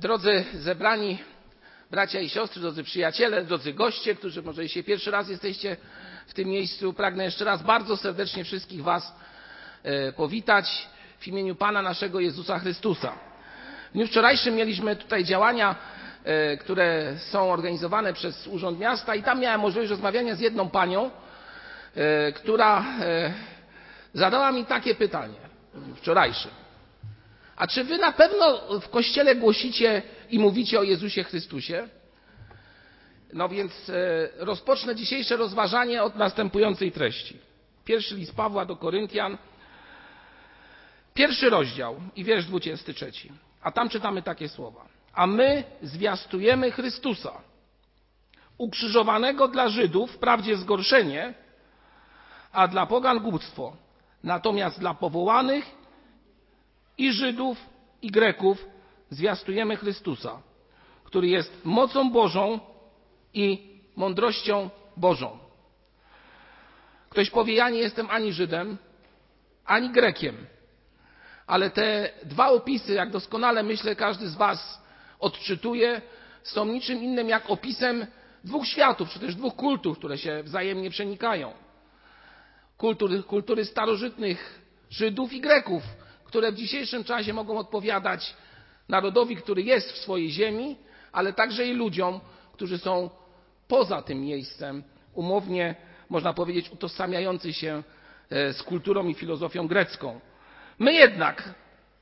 Drodzy zebrani bracia i siostry, drodzy przyjaciele, drodzy goście, którzy może dzisiaj pierwszy raz jesteście w tym miejscu, pragnę jeszcze raz bardzo serdecznie wszystkich Was e, powitać w imieniu Pana naszego Jezusa Chrystusa. W dniu wczorajszym mieliśmy tutaj działania, e, które są organizowane przez Urząd Miasta i tam miałem możliwość rozmawiania z jedną panią, e, która zadała mi takie pytanie wczorajszym. A czy wy na pewno w kościele głosicie i mówicie o Jezusie Chrystusie? No więc e, rozpocznę dzisiejsze rozważanie od następującej treści. Pierwszy list Pawła do Koryntian, pierwszy rozdział i wiersz 23. A tam czytamy takie słowa. A my zwiastujemy Chrystusa, ukrzyżowanego dla Żydów, wprawdzie zgorszenie, a dla pogan głupstwo, natomiast dla powołanych i Żydów, i Greków zwiastujemy Chrystusa, który jest mocą Bożą i mądrością Bożą. Ktoś powie, ja nie jestem ani Żydem, ani Grekiem, ale te dwa opisy, jak doskonale myślę, każdy z Was odczytuje, są niczym innym jak opisem dwóch światów, czy też dwóch kultur, które się wzajemnie przenikają. Kultury, kultury starożytnych Żydów i Greków, które w dzisiejszym czasie mogą odpowiadać narodowi, który jest w swojej ziemi, ale także i ludziom, którzy są poza tym miejscem, umownie można powiedzieć utożsamiający się e, z kulturą i filozofią grecką. My jednak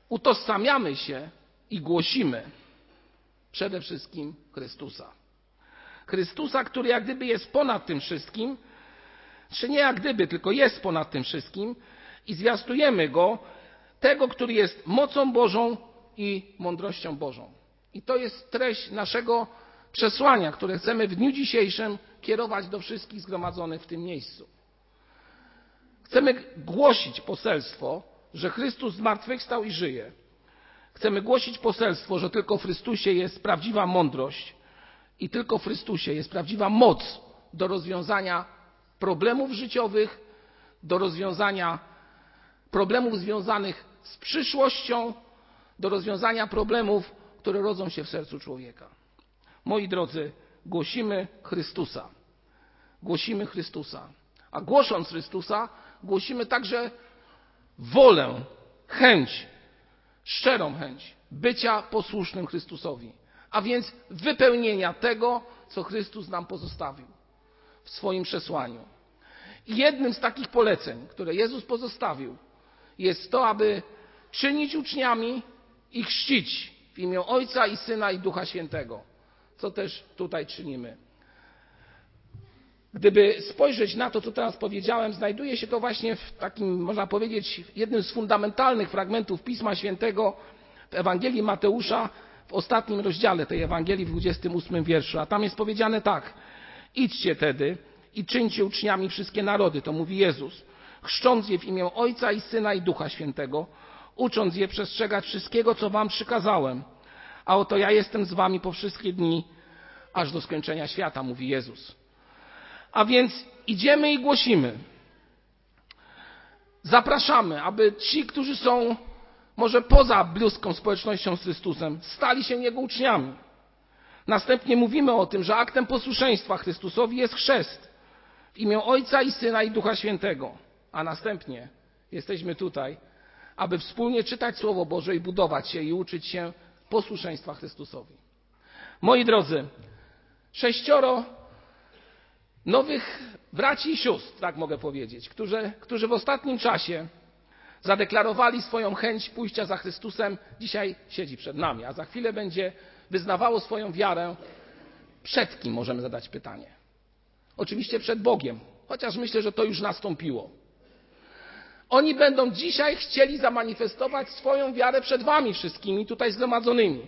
utożsamiamy się i głosimy przede wszystkim Chrystusa. Chrystusa, który jak gdyby jest ponad tym wszystkim, czy nie jak gdyby, tylko jest ponad tym wszystkim i zwiastujemy Go tego, który jest mocą Bożą i mądrością Bożą. I to jest treść naszego przesłania, które chcemy w dniu dzisiejszym kierować do wszystkich zgromadzonych w tym miejscu. Chcemy głosić poselstwo, że Chrystus zmartwychwstał i żyje. Chcemy głosić poselstwo, że tylko w Chrystusie jest prawdziwa mądrość i tylko w Chrystusie jest prawdziwa moc do rozwiązania problemów życiowych, do rozwiązania problemów związanych z przyszłością, do rozwiązania problemów, które rodzą się w sercu człowieka. Moi drodzy, głosimy Chrystusa. Głosimy Chrystusa. A głosząc Chrystusa, głosimy także wolę, chęć, szczerą chęć bycia posłusznym Chrystusowi, a więc wypełnienia tego, co Chrystus nam pozostawił w swoim przesłaniu. I jednym z takich poleceń, które Jezus pozostawił, jest to, aby czynić uczniami i chrzcić w imię Ojca i Syna i Ducha Świętego, co też tutaj czynimy. Gdyby spojrzeć na to, co teraz powiedziałem, znajduje się to właśnie w takim, można powiedzieć, jednym z fundamentalnych fragmentów Pisma Świętego w Ewangelii Mateusza, w ostatnim rozdziale tej Ewangelii, w 28 wierszu. A tam jest powiedziane tak: Idźcie tedy i czyńcie uczniami wszystkie narody, to mówi Jezus chrzcząc je w imię Ojca i Syna i Ducha Świętego, ucząc je przestrzegać wszystkiego, co wam przykazałem. A oto ja jestem z wami po wszystkie dni, aż do skończenia świata, mówi Jezus. A więc idziemy i głosimy. Zapraszamy, aby ci, którzy są może poza bliską społecznością z Chrystusem, stali się Jego uczniami. Następnie mówimy o tym, że aktem posłuszeństwa Chrystusowi jest chrzest w imię Ojca i Syna i Ducha Świętego a następnie jesteśmy tutaj, aby wspólnie czytać Słowo Boże i budować się i uczyć się posłuszeństwa Chrystusowi. Moi drodzy, sześcioro nowych braci i sióstr, tak mogę powiedzieć, którzy, którzy w ostatnim czasie zadeklarowali swoją chęć pójścia za Chrystusem, dzisiaj siedzi przed nami, a za chwilę będzie wyznawało swoją wiarę. Przed kim możemy zadać pytanie? Oczywiście przed Bogiem, chociaż myślę, że to już nastąpiło. Oni będą dzisiaj chcieli zamanifestować swoją wiarę przed Wami wszystkimi tutaj zgromadzonymi.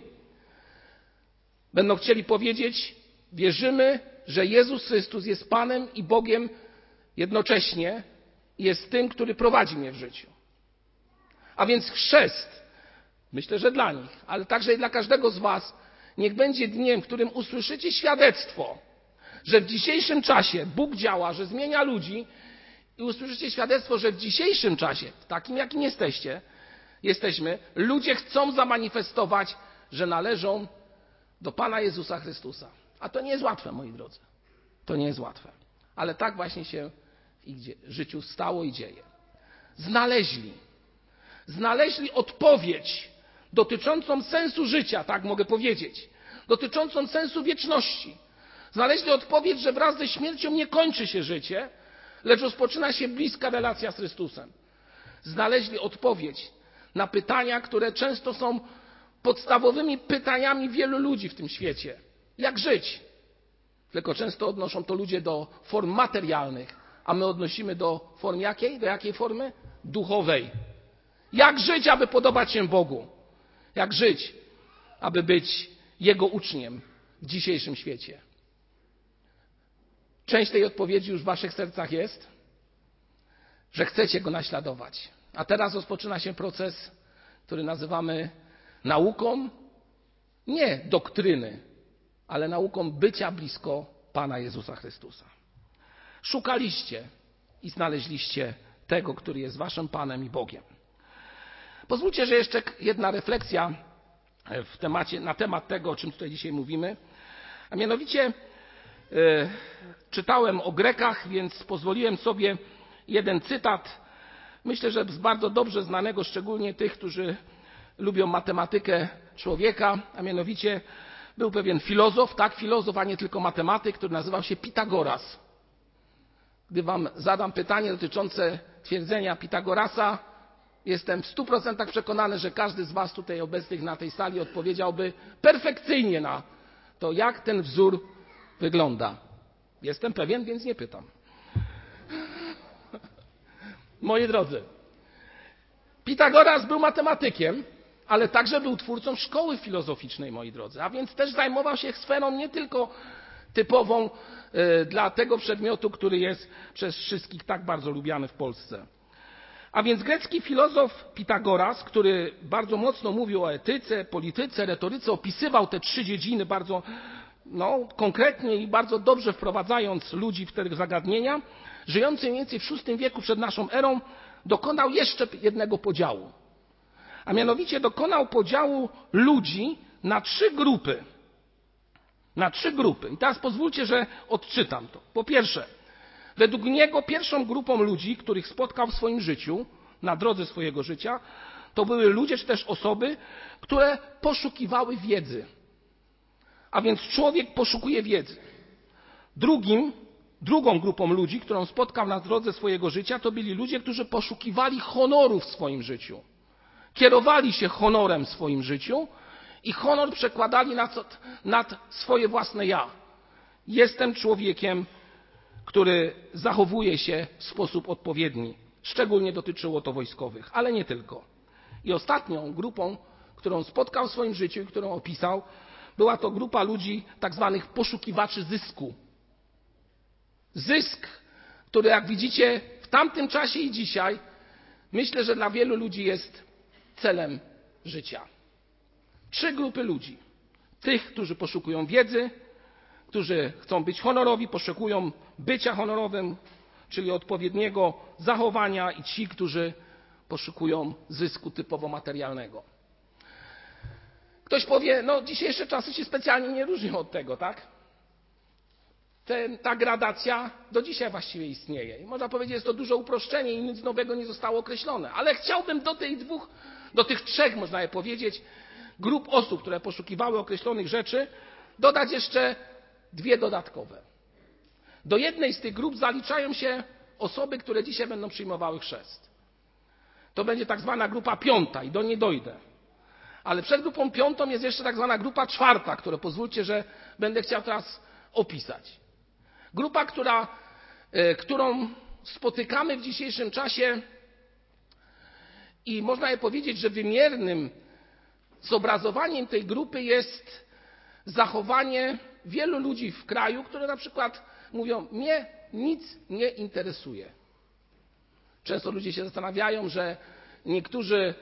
Będą chcieli powiedzieć: Wierzymy, że Jezus Chrystus jest Panem i Bogiem jednocześnie, jest tym, który prowadzi mnie w życiu. A więc chrzest, myślę, że dla nich, ale także i dla każdego z Was, niech będzie dniem, w którym usłyszycie świadectwo, że w dzisiejszym czasie Bóg działa, że zmienia ludzi i usłyszycie świadectwo, że w dzisiejszym czasie, takim jakim jesteście, jesteśmy, ludzie chcą zamanifestować, że należą do Pana Jezusa Chrystusa. A to nie jest łatwe, moi drodzy. To nie jest łatwe. Ale tak właśnie się w ich życiu stało i dzieje. Znaleźli. Znaleźli odpowiedź dotyczącą sensu życia, tak mogę powiedzieć. Dotyczącą sensu wieczności. Znaleźli odpowiedź, że wraz ze śmiercią nie kończy się życie, lecz rozpoczyna się bliska relacja z Chrystusem. Znaleźli odpowiedź na pytania, które często są podstawowymi pytaniami wielu ludzi w tym świecie. Jak żyć? Tylko często odnoszą to ludzie do form materialnych, a my odnosimy do form jakiej? Do jakiej formy? Duchowej. Jak żyć, aby podobać się Bogu? Jak żyć, aby być Jego uczniem w dzisiejszym świecie? Część tej odpowiedzi już w Waszych sercach jest, że chcecie Go naśladować. A teraz rozpoczyna się proces, który nazywamy nauką nie doktryny, ale nauką bycia blisko Pana Jezusa Chrystusa. Szukaliście i znaleźliście tego, który jest Waszym Panem i Bogiem. Pozwólcie, że jeszcze jedna refleksja w temacie, na temat tego, o czym tutaj dzisiaj mówimy. A mianowicie czytałem o Grekach, więc pozwoliłem sobie jeden cytat, myślę, że z bardzo dobrze znanego, szczególnie tych, którzy lubią matematykę człowieka, a mianowicie był pewien filozof, tak, filozof, a nie tylko matematyk, który nazywał się Pitagoras. Gdy Wam zadam pytanie dotyczące twierdzenia Pitagorasa, jestem w stu procentach przekonany, że każdy z Was tutaj obecnych na tej sali odpowiedziałby perfekcyjnie na to, jak ten wzór wygląda. Jestem pewien, więc nie pytam. Moi drodzy, Pitagoras był matematykiem, ale także był twórcą szkoły filozoficznej, moi drodzy, a więc też zajmował się sferą nie tylko typową e, dla tego przedmiotu, który jest przez wszystkich tak bardzo lubiany w Polsce. A więc grecki filozof Pitagoras, który bardzo mocno mówił o etyce, polityce, retoryce, opisywał te trzy dziedziny bardzo no, konkretnie i bardzo dobrze wprowadzając ludzi w te zagadnienia, żyjący mniej więcej w VI wieku przed naszą erą, dokonał jeszcze jednego podziału a mianowicie dokonał podziału ludzi na trzy grupy. Na trzy grupy. I teraz pozwólcie, że odczytam to. Po pierwsze, według niego pierwszą grupą ludzi, których spotkał w swoim życiu, na drodze swojego życia, to były ludzie czy też osoby, które poszukiwały wiedzy. A więc człowiek poszukuje wiedzy. Drugim, drugą grupą ludzi, którą spotkał na drodze swojego życia, to byli ludzie, którzy poszukiwali honoru w swoim życiu kierowali się honorem w swoim życiu i honor przekładali nad, nad swoje własne ja. Jestem człowiekiem, który zachowuje się w sposób odpowiedni. Szczególnie dotyczyło to wojskowych, ale nie tylko. I ostatnią grupą, którą spotkał w swoim życiu i którą opisał, była to grupa ludzi tak zwanych poszukiwaczy zysku. Zysk, który jak widzicie w tamtym czasie i dzisiaj, myślę, że dla wielu ludzi jest celem życia. Trzy grupy ludzi. Tych, którzy poszukują wiedzy, którzy chcą być honorowi, poszukują bycia honorowym, czyli odpowiedniego zachowania, i ci, którzy poszukują zysku typowo materialnego. Ktoś powie, no dzisiejsze czasy się specjalnie nie różnią od tego, tak? Ten, ta gradacja do dzisiaj właściwie istnieje. I można powiedzieć, jest to duże uproszczenie i nic nowego nie zostało określone. Ale chciałbym do tych dwóch do tych trzech, można je powiedzieć, grup osób, które poszukiwały określonych rzeczy, dodać jeszcze dwie dodatkowe. Do jednej z tych grup zaliczają się osoby, które dzisiaj będą przyjmowały chrzest. To będzie tak zwana grupa piąta i do niej dojdę. Ale przed grupą piątą jest jeszcze tak zwana grupa czwarta, którą pozwólcie, że będę chciał teraz opisać. Grupa, która, e, którą spotykamy w dzisiejszym czasie i można je powiedzieć, że wymiernym zobrazowaniem tej grupy jest zachowanie wielu ludzi w kraju, które na przykład mówią: Mnie nic nie interesuje. Często ludzie się zastanawiają, że niektórzy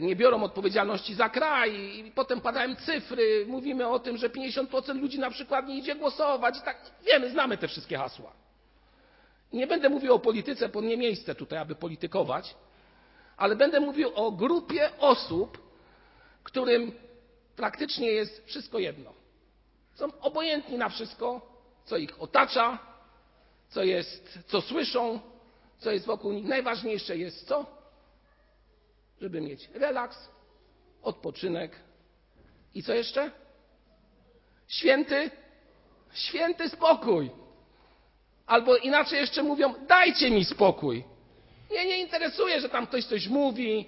nie biorą odpowiedzialności za kraj i potem padają cyfry. Mówimy o tym, że 50% ludzi na przykład nie idzie głosować. I tak wiemy, znamy te wszystkie hasła. Nie będę mówił o polityce, bo nie miejsce tutaj, aby politykować ale będę mówił o grupie osób, którym praktycznie jest wszystko jedno. Są obojętni na wszystko, co ich otacza, co jest, co słyszą, co jest wokół nich. Najważniejsze jest co? Żeby mieć relaks, odpoczynek i co jeszcze? Święty, święty spokój. Albo inaczej jeszcze mówią, dajcie mi spokój. Mnie nie interesuje, że tam ktoś coś mówi.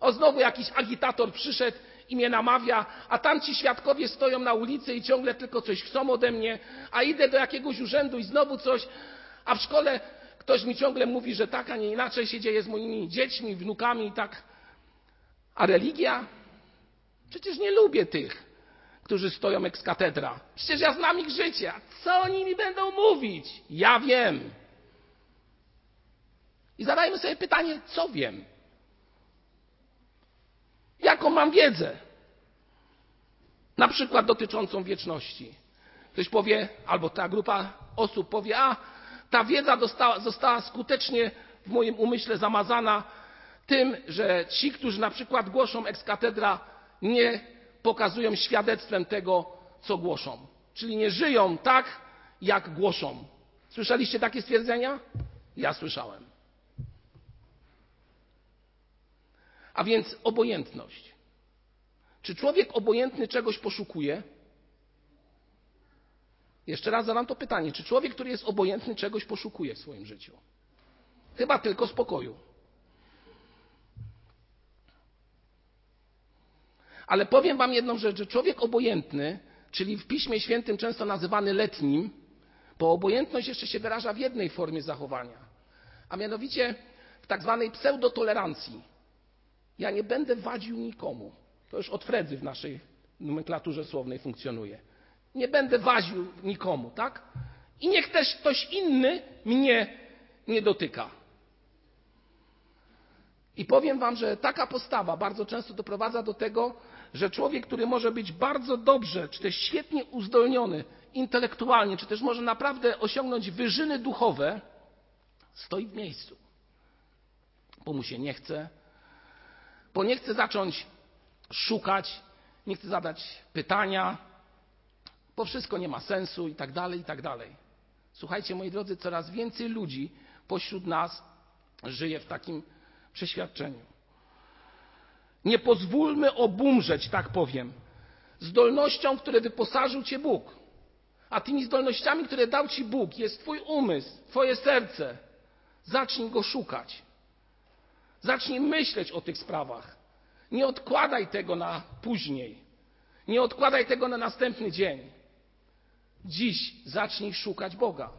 O, znowu jakiś agitator przyszedł i mnie namawia, a tamci świadkowie stoją na ulicy i ciągle tylko coś chcą ode mnie, a idę do jakiegoś urzędu i znowu coś, a w szkole ktoś mi ciągle mówi, że tak, a nie inaczej się dzieje z moimi dziećmi, wnukami i tak. A religia? Przecież nie lubię tych, którzy stoją ex katedra. Przecież ja znam ich życie. Co oni mi będą mówić? Ja wiem. I zadajmy sobie pytanie, co wiem? Jaką mam wiedzę? Na przykład dotyczącą wieczności. Ktoś powie, albo ta grupa osób powie, a ta wiedza dostała, została skutecznie w moim umyśle zamazana tym, że ci, którzy na przykład głoszą ex nie pokazują świadectwem tego, co głoszą. Czyli nie żyją tak, jak głoszą. Słyszeliście takie stwierdzenia? Ja słyszałem. A więc obojętność. Czy człowiek obojętny czegoś poszukuje? Jeszcze raz zadam to pytanie. Czy człowiek, który jest obojętny, czegoś poszukuje w swoim życiu? Chyba tylko spokoju. Ale powiem Wam jedną rzecz, że człowiek obojętny, czyli w Piśmie Świętym często nazywany letnim, bo obojętność jeszcze się wyraża w jednej formie zachowania, a mianowicie w tak zwanej pseudotolerancji. Ja nie będę wadził nikomu. To już od Fredzy w naszej nomenklaturze słownej funkcjonuje. Nie będę waził nikomu, tak? I niech też ktoś inny mnie nie dotyka. I powiem Wam, że taka postawa bardzo często doprowadza do tego, że człowiek, który może być bardzo dobrze, czy też świetnie uzdolniony intelektualnie, czy też może naprawdę osiągnąć wyżyny duchowe, stoi w miejscu. Bo mu się nie chce, bo nie chce zacząć szukać, nie chce zadać pytania, bo wszystko nie ma sensu i tak dalej, i tak dalej. Słuchajcie, moi drodzy, coraz więcej ludzi pośród nas żyje w takim przeświadczeniu. Nie pozwólmy obumrzeć, tak powiem, zdolnościom, które wyposażył Cię Bóg. A tymi zdolnościami, które dał Ci Bóg, jest Twój umysł, Twoje serce. Zacznij go szukać. Zacznij myśleć o tych sprawach. Nie odkładaj tego na później. Nie odkładaj tego na następny dzień. Dziś zacznij szukać Boga.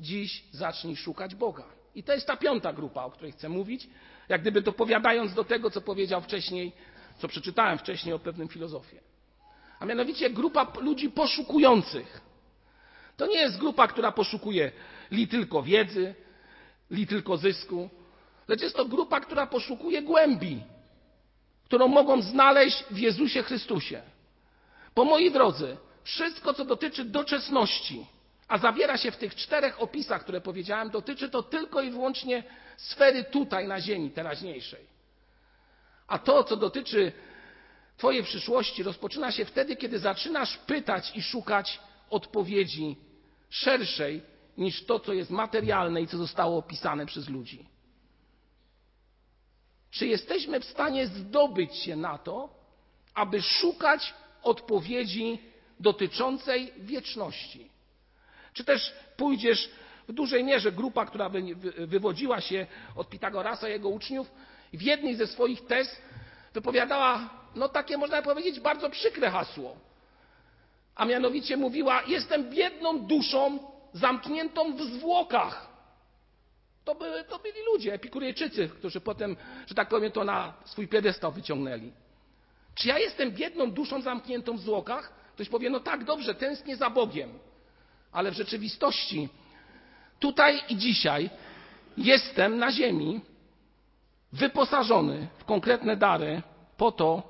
Dziś zacznij szukać Boga. I to jest ta piąta grupa, o której chcę mówić, jak gdyby dopowiadając do tego, co powiedział wcześniej, co przeczytałem wcześniej o pewnym filozofie. A mianowicie grupa ludzi poszukujących. To nie jest grupa, która poszukuje li tylko wiedzy, li tylko zysku, lecz jest to grupa, która poszukuje głębi, którą mogą znaleźć w Jezusie Chrystusie. Bo moi drodzy, wszystko, co dotyczy doczesności, a zawiera się w tych czterech opisach, które powiedziałem, dotyczy to tylko i wyłącznie sfery tutaj na ziemi teraźniejszej. A to, co dotyczy Twojej przyszłości, rozpoczyna się wtedy, kiedy zaczynasz pytać i szukać odpowiedzi szerszej niż to, co jest materialne i co zostało opisane przez ludzi. Czy jesteśmy w stanie zdobyć się na to, aby szukać odpowiedzi dotyczącej wieczności? Czy też pójdziesz w dużej mierze grupa, która wywodziła się od Pitagorasa jego uczniów, w jednej ze swoich tez wypowiadała, no takie można powiedzieć, bardzo przykre hasło. A mianowicie mówiła: Jestem biedną duszą zamkniętą w zwłokach. To, to byli ludzie, epikurejczycy, którzy potem, że tak powiem, to na swój piedestał wyciągnęli. Czy ja jestem biedną duszą zamkniętą w zwłokach? Ktoś powie, no tak, dobrze, tęsknię za Bogiem. Ale w rzeczywistości tutaj i dzisiaj jestem na ziemi wyposażony w konkretne dary po to,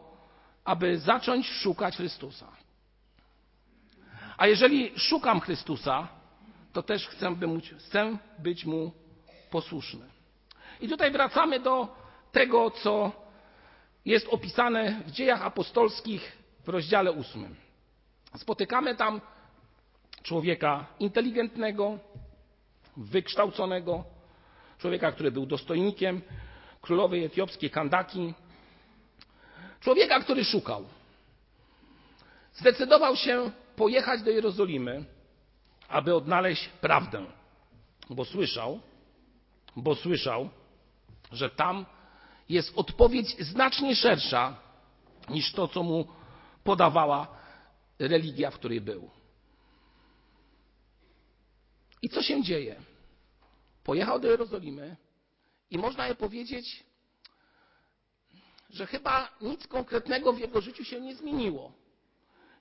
aby zacząć szukać Chrystusa. A jeżeli szukam Chrystusa, to też chcę, chcę być Mu posłuszny. I tutaj wracamy do tego, co jest opisane w dziejach apostolskich w rozdziale ósmym. Spotykamy tam człowieka inteligentnego, wykształconego, człowieka, który był dostojnikiem królowej etiopskiej Kandaki, człowieka, który szukał. Zdecydował się pojechać do Jerozolimy, aby odnaleźć prawdę, bo słyszał, bo słyszał, że tam jest odpowiedź znacznie szersza niż to, co mu podawała religia, w której był. I co się dzieje? Pojechał do Jerozolimy i można je powiedzieć, że chyba nic konkretnego w jego życiu się nie zmieniło.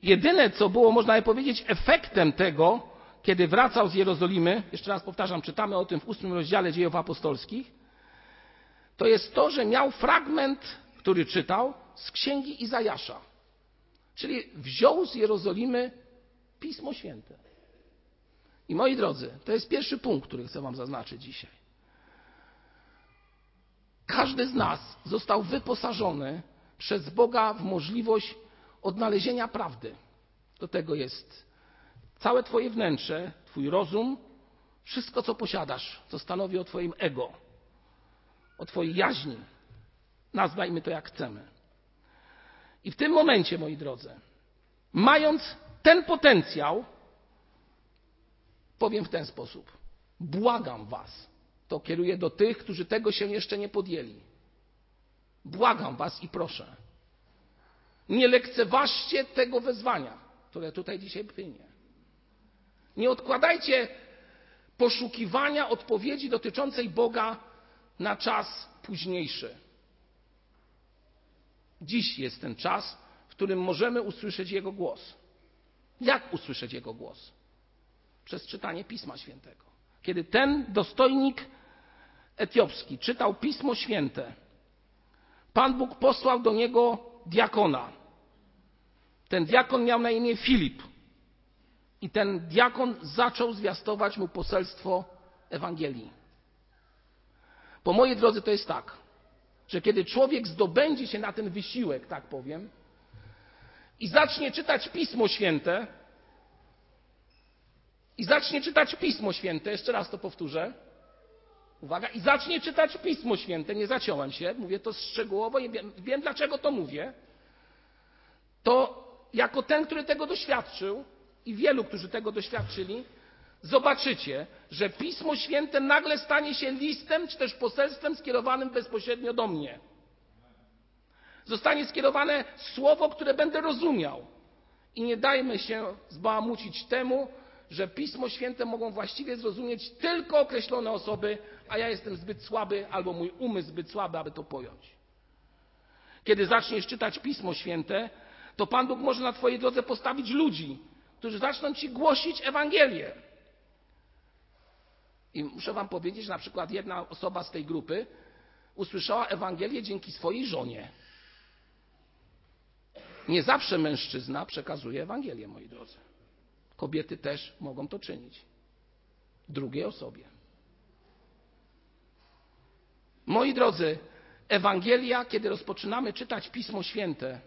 Jedyne, co było, można je powiedzieć, efektem tego, kiedy wracał z Jerozolimy, jeszcze raz powtarzam, czytamy o tym w ósmym rozdziale dziejów apostolskich, to jest to, że miał fragment, który czytał z księgi Izajasza. Czyli wziął z Jerozolimy Pismo Święte. I moi drodzy, to jest pierwszy punkt, który chcę Wam zaznaczyć dzisiaj. Każdy z nas został wyposażony przez Boga w możliwość odnalezienia prawdy. Do tego jest całe Twoje wnętrze, Twój rozum, wszystko, co posiadasz, co stanowi o Twoim ego, o Twojej jaźni. Nazwajmy to jak chcemy. I w tym momencie, moi drodzy, mając ten potencjał, powiem w ten sposób: błagam Was, to kieruję do tych, którzy tego się jeszcze nie podjęli. Błagam Was i proszę, nie lekceważcie tego wezwania, które tutaj dzisiaj płynie. Nie odkładajcie poszukiwania odpowiedzi dotyczącej Boga na czas późniejszy. Dziś jest ten czas, w którym możemy usłyszeć Jego głos. Jak usłyszeć Jego głos? Przez czytanie Pisma Świętego. Kiedy ten dostojnik etiopski czytał Pismo Święte, Pan Bóg posłał do niego diakona. Ten diakon miał na imię Filip. I ten diakon zaczął zwiastować mu poselstwo Ewangelii. Po mojej drodze to jest tak, że kiedy człowiek zdobędzie się na ten wysiłek, tak powiem, i zacznie czytać Pismo Święte, i zacznie czytać Pismo Święte, jeszcze raz to powtórzę, uwaga, i zacznie czytać Pismo Święte, nie zaciąłem się, mówię to szczegółowo i wiem, wiem dlaczego to mówię, to jako ten, który tego doświadczył i wielu, którzy tego doświadczyli, zobaczycie, że Pismo Święte nagle stanie się listem czy też poselstwem skierowanym bezpośrednio do mnie. Zostanie skierowane słowo, które będę rozumiał. I nie dajmy się zbałamucić temu, że Pismo Święte mogą właściwie zrozumieć tylko określone osoby, a ja jestem zbyt słaby albo mój umysł zbyt słaby, aby to pojąć. Kiedy zaczniesz czytać Pismo Święte, to Pan Bóg może na Twojej drodze postawić ludzi, którzy zaczną Ci głosić Ewangelię. I muszę Wam powiedzieć, że na przykład jedna osoba z tej grupy usłyszała Ewangelię dzięki swojej żonie. Nie zawsze mężczyzna przekazuje Ewangelię, moi drodzy. Kobiety też mogą to czynić. Drugiej osobie. Moi drodzy, Ewangelia, kiedy rozpoczynamy czytać Pismo Święte,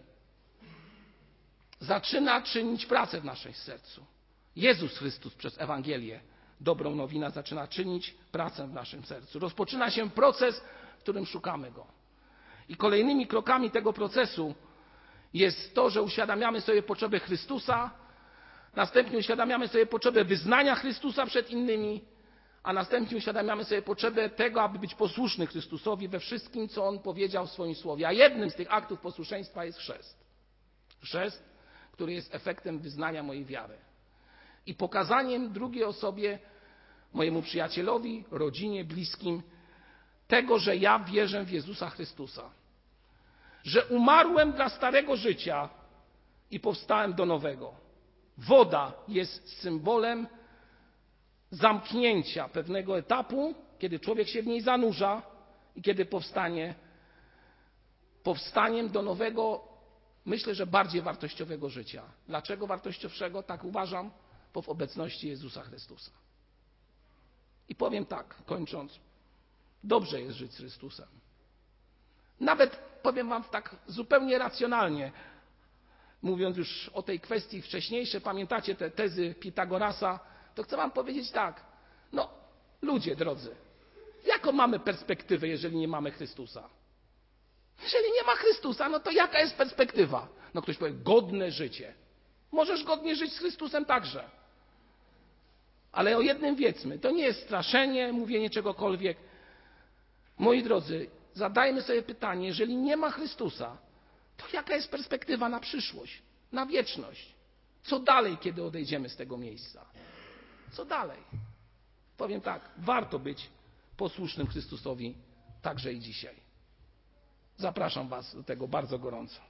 zaczyna czynić pracę w naszym sercu. Jezus Chrystus przez Ewangelię, dobrą nowinę, zaczyna czynić pracę w naszym sercu. Rozpoczyna się proces, w którym szukamy Go. I kolejnymi krokami tego procesu jest to, że uświadamiamy sobie potrzebę Chrystusa, następnie uświadamiamy sobie potrzebę wyznania Chrystusa przed innymi, a następnie uświadamiamy sobie potrzebę tego, aby być posłuszny Chrystusowi we wszystkim, co On powiedział w swoim słowie. A jednym z tych aktów posłuszeństwa jest chrzest. Chrzest, który jest efektem wyznania mojej wiary. I pokazaniem drugiej osobie, mojemu przyjacielowi, rodzinie, bliskim, tego, że ja wierzę w Jezusa Chrystusa. Że umarłem dla starego życia i powstałem do nowego. Woda jest symbolem zamknięcia pewnego etapu, kiedy człowiek się w niej zanurza i kiedy powstanie powstaniem do nowego, myślę, że bardziej wartościowego życia. Dlaczego wartościowszego? Tak uważam, bo w obecności Jezusa Chrystusa. I powiem tak, kończąc, dobrze jest żyć z Chrystusem. Nawet powiem Wam tak zupełnie racjonalnie. Mówiąc już o tej kwestii wcześniejszej, pamiętacie te tezy Pitagorasa, to chcę Wam powiedzieć tak. No, ludzie drodzy, jaką mamy perspektywę, jeżeli nie mamy Chrystusa? Jeżeli nie ma Chrystusa, no to jaka jest perspektywa? No ktoś powie, godne życie. Możesz godnie żyć z Chrystusem także. Ale o jednym wiedzmy, to nie jest straszenie, mówienie czegokolwiek. Moi drodzy, zadajmy sobie pytanie, jeżeli nie ma Chrystusa, to jaka jest perspektywa na przyszłość, na wieczność? Co dalej, kiedy odejdziemy z tego miejsca? Co dalej? Powiem tak, warto być posłusznym Chrystusowi także i dzisiaj. Zapraszam Was do tego bardzo gorąco.